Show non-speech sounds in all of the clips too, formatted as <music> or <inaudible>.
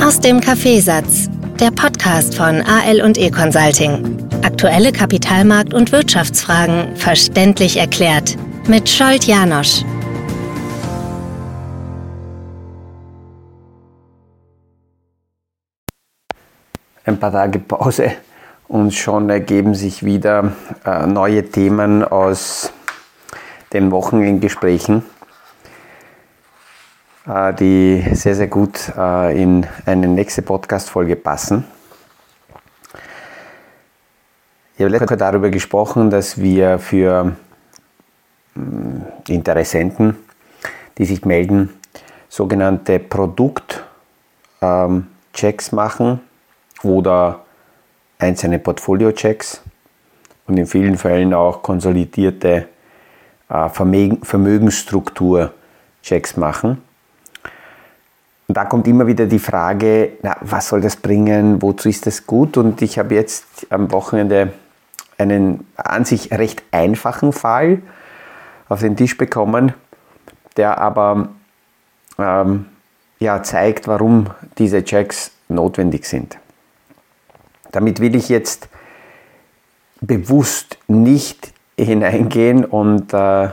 Aus dem Kaffeesatz, der Podcast von AL und E Consulting. Aktuelle Kapitalmarkt- und Wirtschaftsfragen verständlich erklärt mit Scholt Janosch. Ein paar Tage Pause und schon ergeben sich wieder äh, neue Themen aus den Wochenendgesprächen. Äh, die sehr, sehr gut äh, in eine nächste Podcast-Folge passen. Ich habe letztes Mal darüber gesprochen, dass wir für mm, Interessenten, die sich melden, sogenannte Produktchecks ähm, machen oder einzelne Portfolio-Checks und in vielen Fällen auch konsolidierte äh, Vermögensstruktur-Checks machen. Und da kommt immer wieder die Frage, na, was soll das bringen, wozu ist das gut? Und ich habe jetzt am Wochenende einen an sich recht einfachen Fall auf den Tisch bekommen, der aber ähm, ja, zeigt, warum diese Checks notwendig sind. Damit will ich jetzt bewusst nicht <laughs> hineingehen und äh,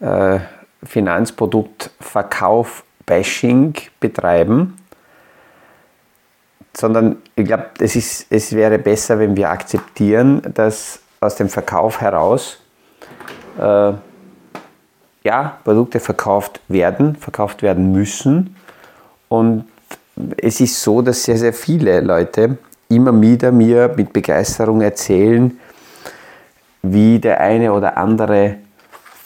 äh, Finanzproduktverkauf Bashing betreiben, sondern ich glaube, es, es wäre besser, wenn wir akzeptieren, dass aus dem Verkauf heraus äh, ja, Produkte verkauft werden, verkauft werden müssen. Und es ist so, dass sehr, sehr viele Leute immer wieder mir mit Begeisterung erzählen, wie der eine oder andere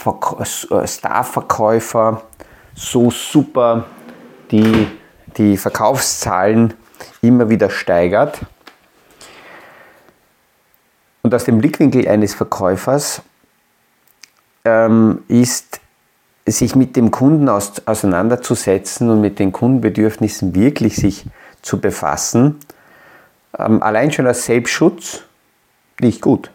äh, Starverkäufer so super die, die Verkaufszahlen immer wieder steigert. Und aus dem Blickwinkel eines Verkäufers ähm, ist, sich mit dem Kunden aus, auseinanderzusetzen und mit den Kundenbedürfnissen wirklich sich zu befassen, ähm, allein schon als Selbstschutz nicht gut.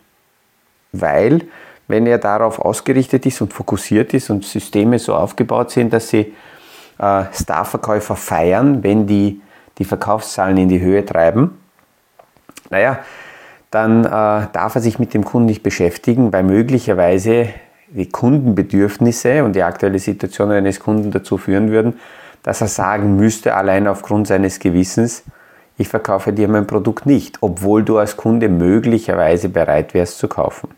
Weil wenn er darauf ausgerichtet ist und fokussiert ist und Systeme so aufgebaut sind, dass sie äh, Starverkäufer feiern, wenn die die Verkaufszahlen in die Höhe treiben, naja, dann äh, darf er sich mit dem Kunden nicht beschäftigen, weil möglicherweise die Kundenbedürfnisse und die aktuelle Situation eines Kunden dazu führen würden, dass er sagen müsste, allein aufgrund seines Gewissens, ich verkaufe dir mein Produkt nicht, obwohl du als Kunde möglicherweise bereit wärst zu kaufen.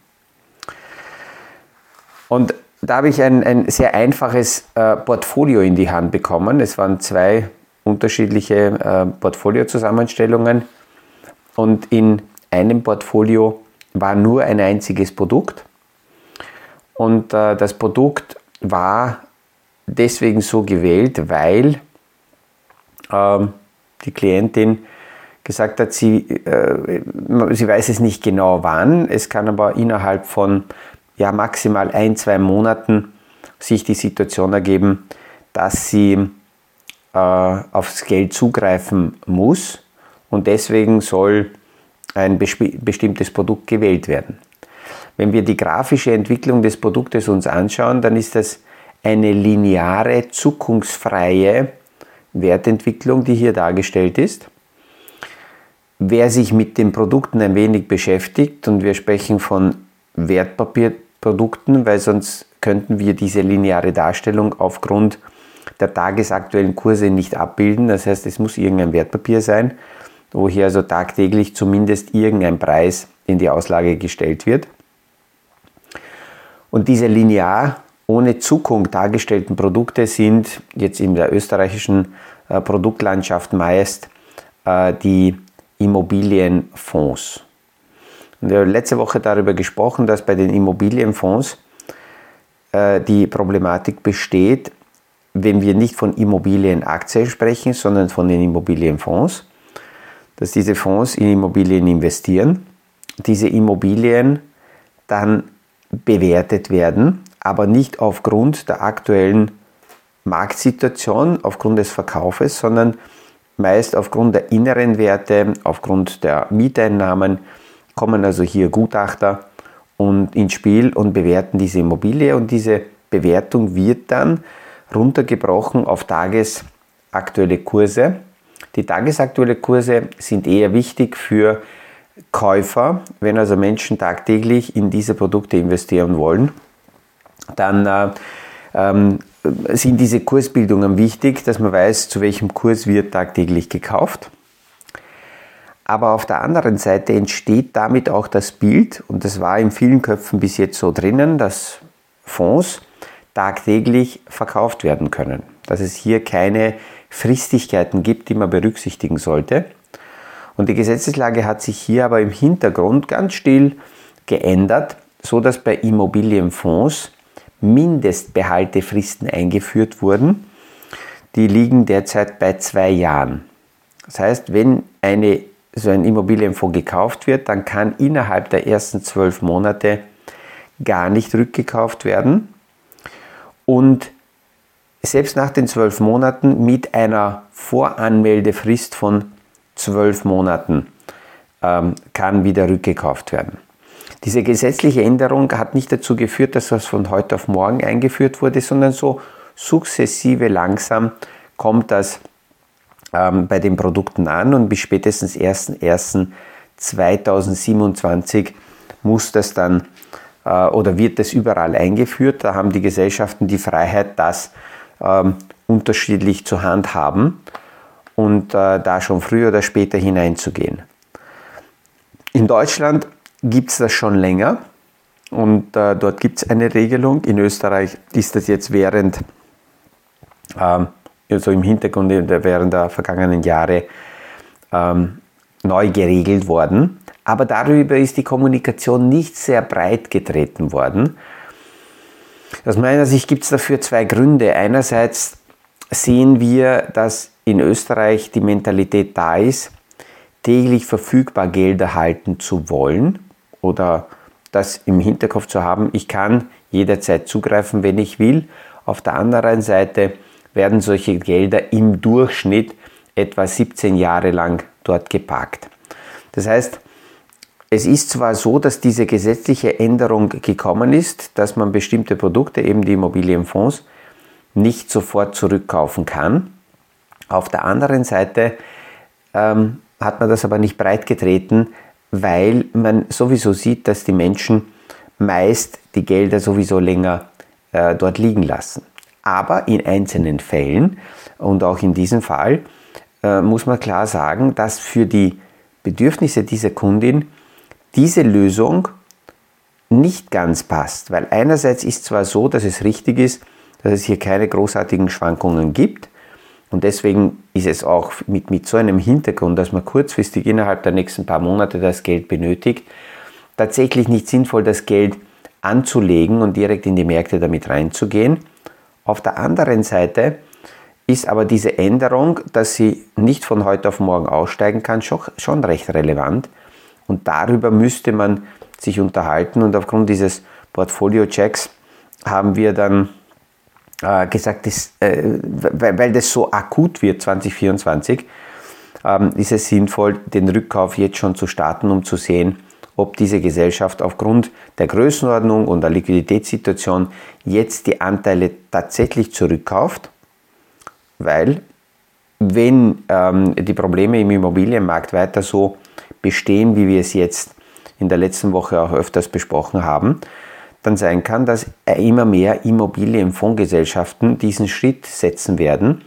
Und da habe ich ein, ein sehr einfaches äh, Portfolio in die Hand bekommen. Es waren zwei unterschiedliche äh, Portfolio-Zusammenstellungen. Und in einem Portfolio war nur ein einziges Produkt. Und äh, das Produkt war deswegen so gewählt, weil ähm, die Klientin gesagt hat, sie, äh, sie weiß es nicht genau wann, es kann aber innerhalb von ja, maximal ein, zwei Monaten sich die Situation ergeben, dass sie äh, aufs Geld zugreifen muss und deswegen soll ein bestimmtes Produkt gewählt werden. Wenn wir die grafische Entwicklung des Produktes uns anschauen, dann ist das eine lineare, zukunftsfreie Wertentwicklung, die hier dargestellt ist. Wer sich mit den Produkten ein wenig beschäftigt, und wir sprechen von Wertpapier, Produkten, weil sonst könnten wir diese lineare Darstellung aufgrund der tagesaktuellen Kurse nicht abbilden. Das heißt, es muss irgendein Wertpapier sein, wo hier also tagtäglich zumindest irgendein Preis in die Auslage gestellt wird. Und diese linear ohne Zukunft dargestellten Produkte sind jetzt in der österreichischen äh, Produktlandschaft meist äh, die Immobilienfonds. Wir haben letzte Woche darüber gesprochen, dass bei den Immobilienfonds äh, die Problematik besteht, wenn wir nicht von Immobilienaktien sprechen, sondern von den Immobilienfonds, dass diese Fonds in Immobilien investieren, diese Immobilien dann bewertet werden, aber nicht aufgrund der aktuellen Marktsituation, aufgrund des Verkaufes, sondern meist aufgrund der inneren Werte, aufgrund der Mieteinnahmen, kommen also hier Gutachter und ins Spiel und bewerten diese Immobilie. Und diese Bewertung wird dann runtergebrochen auf tagesaktuelle Kurse. Die tagesaktuellen Kurse sind eher wichtig für Käufer, wenn also Menschen tagtäglich in diese Produkte investieren wollen, dann äh, ähm, sind diese Kursbildungen wichtig, dass man weiß, zu welchem Kurs wird tagtäglich gekauft. Aber auf der anderen Seite entsteht damit auch das Bild, und das war in vielen Köpfen bis jetzt so drinnen, dass Fonds tagtäglich verkauft werden können. Dass es hier keine Fristigkeiten gibt, die man berücksichtigen sollte. Und die Gesetzeslage hat sich hier aber im Hintergrund ganz still geändert, so dass bei Immobilienfonds Mindestbehaltefristen eingeführt wurden. Die liegen derzeit bei zwei Jahren. Das heißt, wenn eine, so ein Immobilienfonds gekauft wird, dann kann innerhalb der ersten zwölf Monate gar nicht rückgekauft werden. Und selbst nach den zwölf Monaten mit einer Voranmeldefrist von zwölf Monaten ähm, kann wieder rückgekauft werden. Diese gesetzliche Änderung hat nicht dazu geführt, dass das von heute auf morgen eingeführt wurde, sondern so sukzessive langsam kommt das ähm, bei den Produkten an und bis spätestens 1.1.2027 muss das dann äh, oder wird das überall eingeführt. Da haben die Gesellschaften die Freiheit, das ähm, unterschiedlich zu handhaben und äh, da schon früher oder später hineinzugehen. In Deutschland gibt es das schon länger und äh, dort gibt es eine Regelung. In Österreich ist das jetzt während, ähm, also im Hintergrund während der vergangenen Jahre ähm, neu geregelt worden. Aber darüber ist die Kommunikation nicht sehr breit getreten worden. Aus meiner Sicht gibt es dafür zwei Gründe. Einerseits sehen wir, dass in Österreich die Mentalität da ist, täglich verfügbar Gelder halten zu wollen oder das im Hinterkopf zu haben, ich kann jederzeit zugreifen, wenn ich will. Auf der anderen Seite werden solche Gelder im Durchschnitt etwa 17 Jahre lang dort geparkt. Das heißt, es ist zwar so, dass diese gesetzliche Änderung gekommen ist, dass man bestimmte Produkte, eben die Immobilienfonds, nicht sofort zurückkaufen kann. Auf der anderen Seite ähm, hat man das aber nicht breit getreten, weil man sowieso sieht, dass die Menschen meist die Gelder sowieso länger äh, dort liegen lassen. Aber in einzelnen Fällen und auch in diesem Fall äh, muss man klar sagen, dass für die Bedürfnisse dieser Kundin diese Lösung nicht ganz passt, weil einerseits ist zwar so, dass es richtig ist, dass es hier keine großartigen Schwankungen gibt, und deswegen ist es auch mit, mit so einem Hintergrund, dass man kurzfristig innerhalb der nächsten paar Monate das Geld benötigt, tatsächlich nicht sinnvoll, das Geld anzulegen und direkt in die Märkte damit reinzugehen. Auf der anderen Seite ist aber diese Änderung, dass sie nicht von heute auf morgen aussteigen kann, schon, schon recht relevant. Und darüber müsste man sich unterhalten. Und aufgrund dieses Portfolio-Checks haben wir dann äh, gesagt, dass, äh, weil, weil, das so akut wird 2024, ähm, ist es sinnvoll, den Rückkauf jetzt schon zu starten, um zu sehen, ob diese Gesellschaft aufgrund der Größenordnung und der Liquiditätssituation jetzt die Anteile tatsächlich zurückkauft, weil wenn ähm, die Probleme im Immobilienmarkt weiter so bestehen, wie wir es jetzt in der letzten Woche auch öfters besprochen haben, dann sein kann, dass immer mehr Immobilienfondsgesellschaften diesen Schritt setzen werden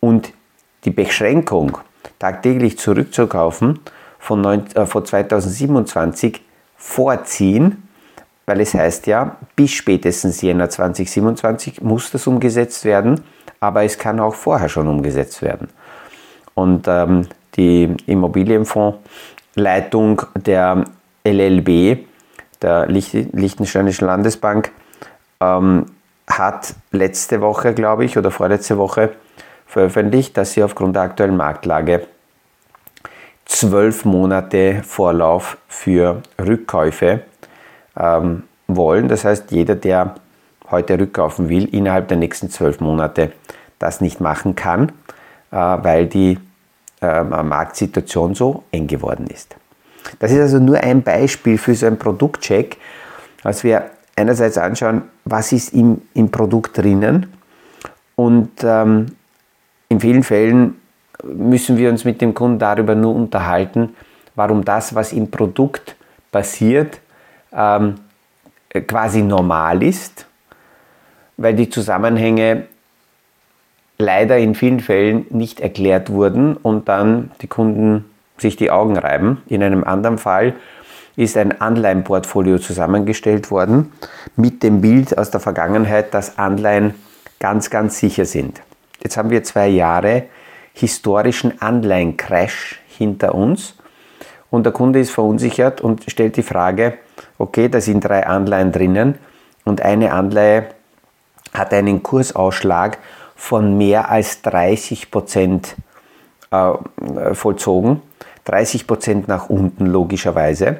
und die Beschränkung, tagtäglich zurückzukaufen, von, äh, von 2027 vorziehen, weil es heißt ja, bis spätestens Jänner 2027 muss das umgesetzt werden, aber es kann auch vorher schon umgesetzt werden. Und ähm, die Immobilienfondsleitung der LLB der Liechtensteinischen Landesbank ähm, hat letzte Woche, glaube ich, oder vorletzte Woche veröffentlicht, dass sie aufgrund der aktuellen Marktlage zwölf Monate Vorlauf für Rückkäufe ähm, wollen. Das heißt, jeder, der heute rückkaufen will, innerhalb der nächsten zwölf Monate das nicht machen kann, äh, weil die äh, Marktsituation so eng geworden ist. Das ist also nur ein Beispiel für so einen Produktcheck, als wir einerseits anschauen, was ist im, im Produkt drinnen und ähm, in vielen Fällen müssen wir uns mit dem Kunden darüber nur unterhalten, warum das, was im Produkt passiert, ähm, quasi normal ist, weil die Zusammenhänge leider in vielen Fällen nicht erklärt wurden und dann die Kunden sich die Augen reiben. In einem anderen Fall ist ein Anleihenportfolio zusammengestellt worden mit dem Bild aus der Vergangenheit, dass Anleihen ganz, ganz sicher sind. Jetzt haben wir zwei Jahre historischen Anleihencrash hinter uns und der Kunde ist verunsichert und stellt die Frage, okay, da sind drei Anleihen drinnen und eine Anleihe hat einen Kursausschlag von mehr als 30 Prozent äh, vollzogen. 30 Prozent nach unten logischerweise.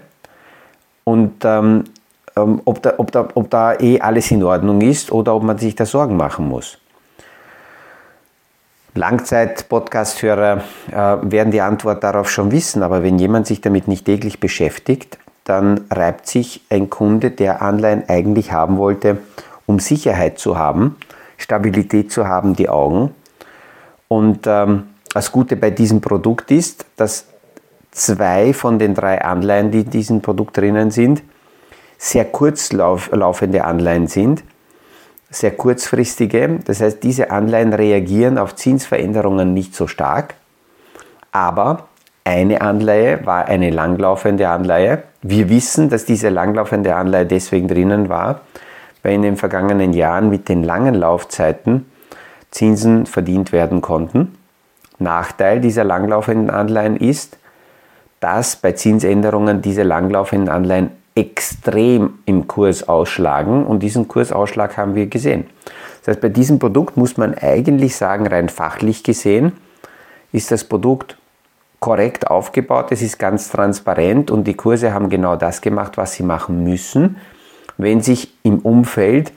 Und ähm, ähm, ob, da, ob, da, ob da eh alles in Ordnung ist oder ob man sich da Sorgen machen muss. Langzeit-Podcast-Hörer äh, werden die Antwort darauf schon wissen, aber wenn jemand sich damit nicht täglich beschäftigt, dann reibt sich ein Kunde, der Anleihen eigentlich haben wollte, um Sicherheit zu haben, Stabilität zu haben, die Augen. Und ähm, das Gute bei diesem Produkt ist, dass zwei von den drei Anleihen, die in diesem Produkt drinnen sind, sehr kurzlaufende Anleihen sind, sehr kurzfristige. Das heißt, diese Anleihen reagieren auf Zinsveränderungen nicht so stark, aber eine Anleihe war eine langlaufende Anleihe. Wir wissen, dass diese langlaufende Anleihe deswegen drinnen war, weil in den vergangenen Jahren mit den langen Laufzeiten Zinsen verdient werden konnten. Nachteil dieser langlaufenden Anleihen ist, dass bei Zinsänderungen diese langlaufenden Anleihen extrem im Kurs ausschlagen und diesen Kursausschlag haben wir gesehen. Das heißt, bei diesem Produkt muss man eigentlich sagen, rein fachlich gesehen, ist das Produkt korrekt aufgebaut, es ist ganz transparent und die Kurse haben genau das gemacht, was sie machen müssen wenn sich im Umfeld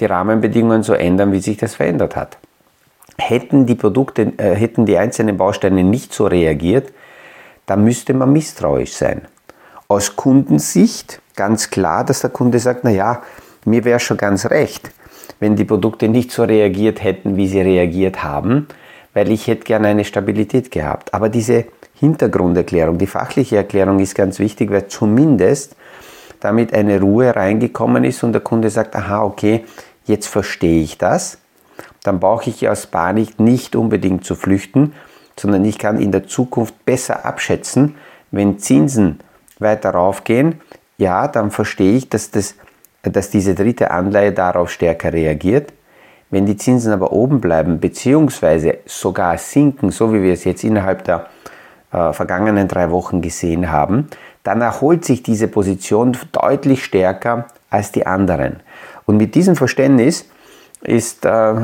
die Rahmenbedingungen so ändern, wie sich das verändert hat. Hätten die Produkte, äh, hätten die einzelnen Bausteine nicht so reagiert, dann müsste man misstrauisch sein. Aus Kundensicht ganz klar, dass der Kunde sagt, naja, mir wäre schon ganz recht, wenn die Produkte nicht so reagiert hätten, wie sie reagiert haben, weil ich hätte gerne eine Stabilität gehabt. Aber diese Hintergrunderklärung, die fachliche Erklärung ist ganz wichtig, weil zumindest damit eine Ruhe reingekommen ist und der Kunde sagt, aha, okay, jetzt verstehe ich das, dann brauche ich aus Panik nicht unbedingt zu flüchten, sondern ich kann in der Zukunft besser abschätzen, wenn Zinsen weiter raufgehen, ja, dann verstehe ich, dass, das, dass diese dritte Anleihe darauf stärker reagiert. Wenn die Zinsen aber oben bleiben, beziehungsweise sogar sinken, so wie wir es jetzt innerhalb der äh, vergangenen drei Wochen gesehen haben, dann erholt sich diese Position deutlich stärker als die anderen. Und mit diesem Verständnis ist äh,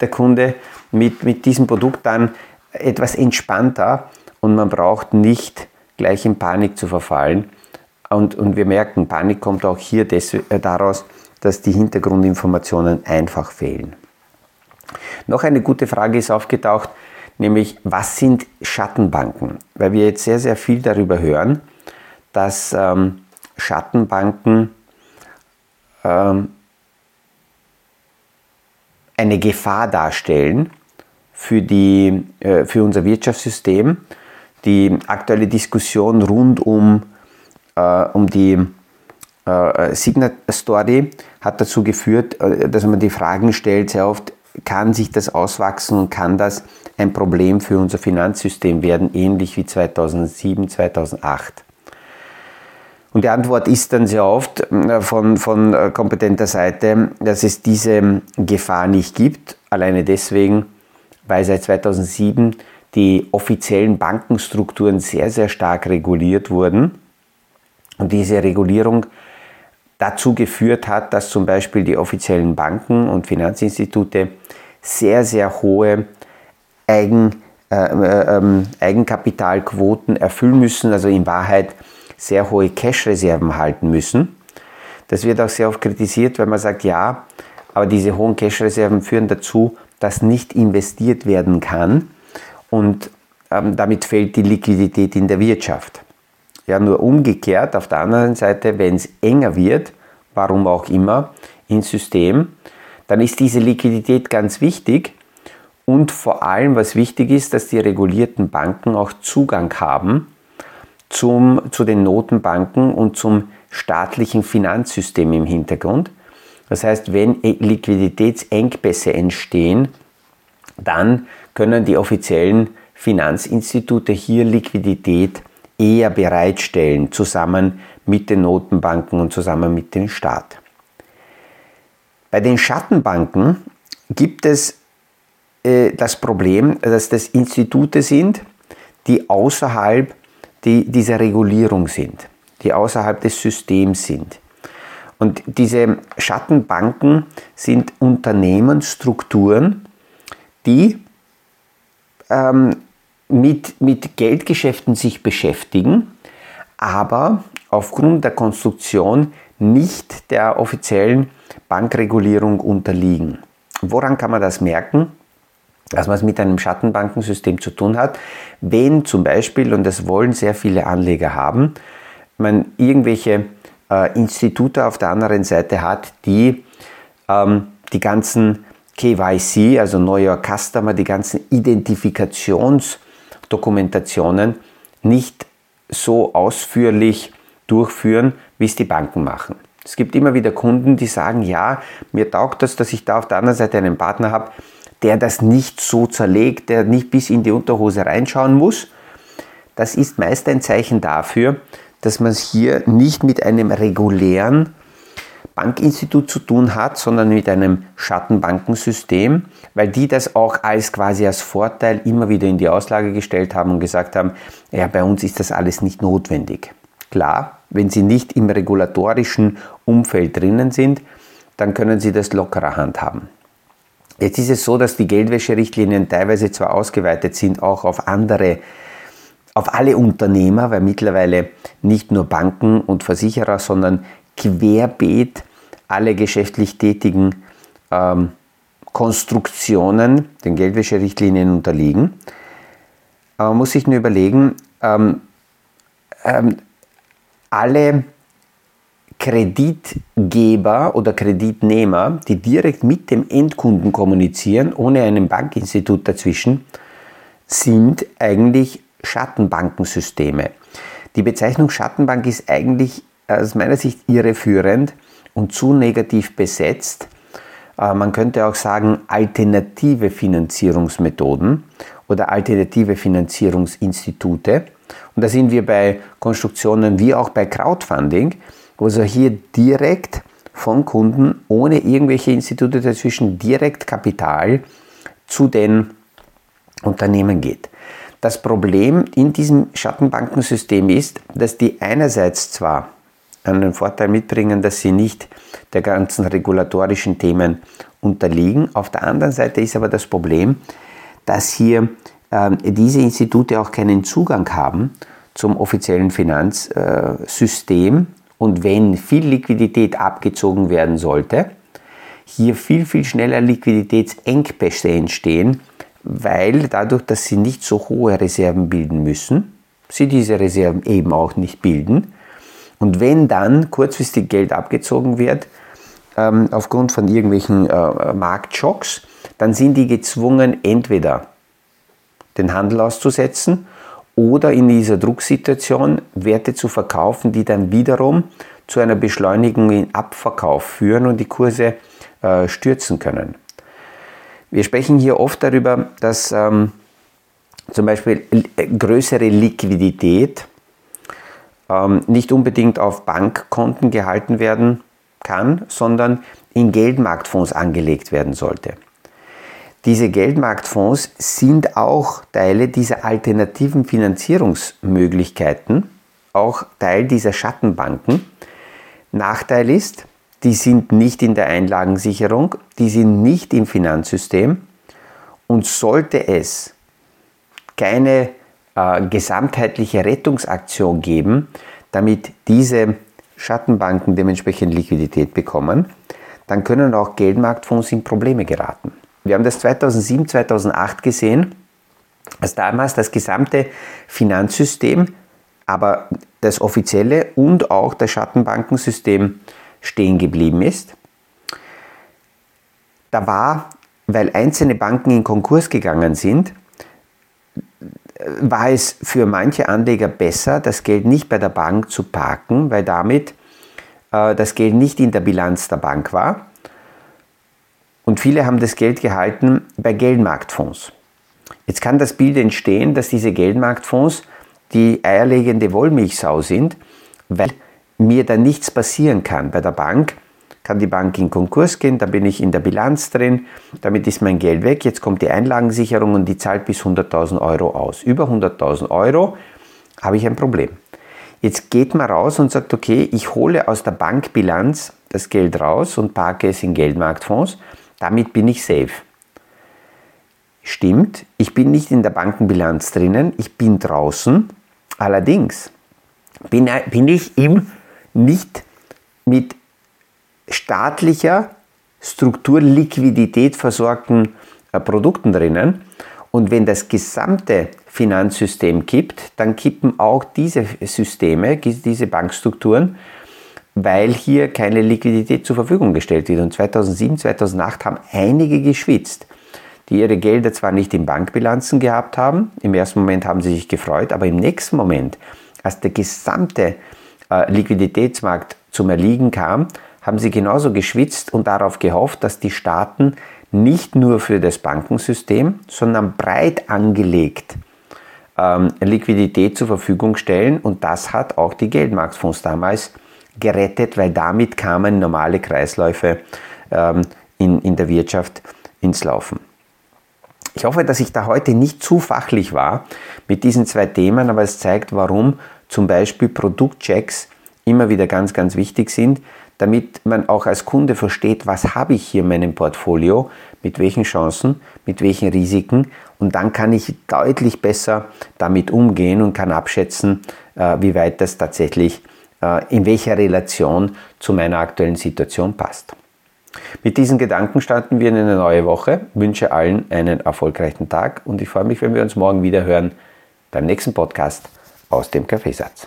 der Kunde mit, mit diesem Produkt dann etwas entspannter und man braucht nicht gleich in Panik zu verfallen. Und, und wir merken, Panik kommt auch hier äh, daraus, dass die Hintergrundinformationen einfach fehlen. Noch eine gute Frage ist aufgetaucht, nämlich was sind Schattenbanken? Weil wir jetzt sehr, sehr viel darüber hören dass ähm, Schattenbanken ähm, eine Gefahr darstellen für, die, äh, für unser Wirtschaftssystem. Die aktuelle Diskussion rund um, äh, um die äh, Signet Story hat dazu geführt, äh, dass man die Fragen stellt, sehr oft, kann sich das auswachsen und kann das ein Problem für unser Finanzsystem werden, ähnlich wie 2007, 2008? Und die Antwort ist dann sehr oft äh, von, von äh, kompetenter Seite, dass es diese Gefahr nicht gibt. Alleine deswegen, weil seit 2007 die offiziellen Bankenstrukturen sehr, sehr stark reguliert wurden. Und diese Regulierung dazu geführt hat, dass zum Beispiel die offiziellen Banken und Finanzinstitute sehr, sehr hohe Eigen, äh, äh, ähm, Eigenkapitalquoten erfüllen müssen. Also in Wahrheit sehr hohe Cash-Reserven halten müssen. Das wird auch sehr oft kritisiert, weil man sagt, ja, aber diese hohen Cash-Reserven führen dazu, dass nicht investiert werden kann und ähm, damit fehlt die Liquidität in der Wirtschaft. Ja, nur umgekehrt, auf der anderen Seite, wenn es enger wird, warum auch immer, ins System, dann ist diese Liquidität ganz wichtig und vor allem, was wichtig ist, dass die regulierten Banken auch Zugang haben zum, zu den Notenbanken und zum staatlichen Finanzsystem im Hintergrund. Das heißt, wenn Liquiditätsengpässe entstehen, dann können die offiziellen Finanzinstitute hier Liquidität eher bereitstellen, zusammen mit den Notenbanken und zusammen mit dem Staat. Bei den Schattenbanken gibt es äh, das Problem, dass das Institute sind, die außerhalb die, dieser Regulierung sind, die außerhalb des Systems sind. Und diese Schattenbanken sind Unternehmensstrukturen, die ähm, mit, mit Geldgeschäften sich beschäftigen, aber aufgrund der Konstruktion nicht der offiziellen Bankregulierung unterliegen. Woran kann man das merken? Dass man es mit einem Schattenbankensystem zu tun hat, wenn zum Beispiel, und das wollen sehr viele Anleger haben, man irgendwelche äh, Institute auf der anderen Seite hat, die ähm, die ganzen KYC, also neuer Customer, die ganzen Identifikationsdokumentationen nicht so ausführlich durchführen, wie es die Banken machen. Es gibt immer wieder Kunden, die sagen, ja, mir taugt das, dass ich da auf der anderen Seite einen Partner habe, der das nicht so zerlegt, der nicht bis in die Unterhose reinschauen muss. Das ist meist ein Zeichen dafür, dass man es hier nicht mit einem regulären Bankinstitut zu tun hat, sondern mit einem Schattenbankensystem, weil die das auch als quasi als Vorteil immer wieder in die Auslage gestellt haben und gesagt haben, ja, bei uns ist das alles nicht notwendig. Klar, wenn Sie nicht im regulatorischen Umfeld drinnen sind, dann können Sie das lockerer handhaben. Jetzt ist es so, dass die Geldwäscherichtlinien teilweise zwar ausgeweitet sind, auch auf andere, auf alle Unternehmer, weil mittlerweile nicht nur Banken und Versicherer, sondern querbeet alle geschäftlich tätigen ähm, Konstruktionen den Geldwäscherichtlinien unterliegen. Man muss sich nur überlegen, ähm, ähm, alle Kreditgeber oder Kreditnehmer, die direkt mit dem Endkunden kommunizieren, ohne ein Bankinstitut dazwischen, sind eigentlich Schattenbankensysteme. Die Bezeichnung Schattenbank ist eigentlich aus meiner Sicht irreführend und zu negativ besetzt. Äh, man könnte auch sagen alternative Finanzierungsmethoden oder alternative Finanzierungsinstitute. Und da sind wir bei Konstruktionen wie auch bei Crowdfunding, wo also hier direkt von Kunden ohne irgendwelche Institute dazwischen direkt Kapital zu den Unternehmen geht. Das Problem in diesem Schattenbankensystem ist, dass die einerseits zwar einen Vorteil mitbringen, dass sie nicht der ganzen regulatorischen Themen unterliegen, auf der anderen Seite ist aber das Problem, dass hier äh, diese Institute auch keinen Zugang haben zum offiziellen Finanzsystem und wenn viel Liquidität abgezogen werden sollte, hier viel, viel schneller Liquiditätsengpässe entstehen, weil dadurch, dass sie nicht so hohe Reserven bilden müssen, sie diese Reserven eben auch nicht bilden. Und wenn dann kurzfristig Geld abgezogen wird, ähm, aufgrund von irgendwelchen äh, Marktschocks, dann sind die gezwungen, entweder den Handel auszusetzen oder in dieser Drucksituation Werte zu verkaufen, die dann wiederum zu einer Beschleunigung im Abverkauf führen und die Kurse äh, stürzen können. Wir sprechen hier oft darüber, dass ähm, zum Beispiel äh, größere Liquidität ähm, nicht unbedingt auf Bankkonten gehalten werden kann, sondern in Geldmarktfonds angelegt werden sollte. Diese Geldmarktfonds sind auch Teile dieser alternativen Finanzierungsmöglichkeiten, auch Teil dieser Schattenbanken. Nachteil ist, die sind nicht in der Einlagensicherung, die sind nicht im Finanzsystem und sollte es keine äh, gesamtheitliche Rettungsaktion geben, damit diese Schattenbanken dementsprechend Liquidität bekommen, dann können auch Geldmarktfonds in Probleme geraten. Wir haben das 2007, 2008 gesehen, als damals das gesamte Finanzsystem, aber das offizielle und auch das Schattenbankensystem stehen geblieben ist. Da war weil einzelne Banken in Konkurs gegangen sind, war es für manche Anleger besser, das Geld nicht bei der Bank zu parken, weil damit äh, das Geld nicht in der Bilanz der Bank war. Und viele haben das Geld gehalten bei Geldmarktfonds. Jetzt kann das Bild entstehen, dass diese Geldmarktfonds die eierlegende Wollmilchsau sind, weil mir da nichts passieren kann. Bei der Bank kann die Bank in Konkurs gehen, da bin ich in der Bilanz drin, damit ist mein Geld weg. Jetzt kommt die Einlagensicherung und die zahlt bis 100.000 Euro aus. Über 100.000 Euro habe ich ein Problem. Jetzt geht man raus und sagt, okay, ich hole aus der Bankbilanz das Geld raus und parke es in Geldmarktfonds. Damit bin ich safe. Stimmt, ich bin nicht in der Bankenbilanz drinnen, ich bin draußen. Allerdings bin, bin ich im nicht mit staatlicher Struktur Liquidität versorgten äh, Produkten drinnen. Und wenn das gesamte Finanzsystem kippt, dann kippen auch diese Systeme, diese Bankstrukturen, weil hier keine Liquidität zur Verfügung gestellt wird. Und 2007, 2008 haben einige geschwitzt, die ihre Gelder zwar nicht in Bankbilanzen gehabt haben, im ersten Moment haben sie sich gefreut, aber im nächsten Moment, als der gesamte äh, Liquiditätsmarkt zum Erliegen kam, haben sie genauso geschwitzt und darauf gehofft, dass die Staaten nicht nur für das Bankensystem, sondern breit angelegt ähm, Liquidität zur Verfügung stellen. Und das hat auch die Geldmarktfonds damals gerettet, weil damit kamen normale Kreisläufe ähm, in, in der Wirtschaft ins Laufen. Ich hoffe, dass ich da heute nicht zu fachlich war mit diesen zwei Themen, aber es zeigt, warum zum Beispiel Produktchecks immer wieder ganz, ganz wichtig sind, damit man auch als Kunde versteht, was habe ich hier in meinem Portfolio, mit welchen Chancen, mit welchen Risiken und dann kann ich deutlich besser damit umgehen und kann abschätzen, äh, wie weit das tatsächlich äh, in welcher Relation zu meiner aktuellen Situation passt. Mit diesen Gedanken starten wir in eine neue Woche. Ich wünsche allen einen erfolgreichen Tag und ich freue mich, wenn wir uns morgen wieder hören beim nächsten Podcast aus dem Kaffeesatz.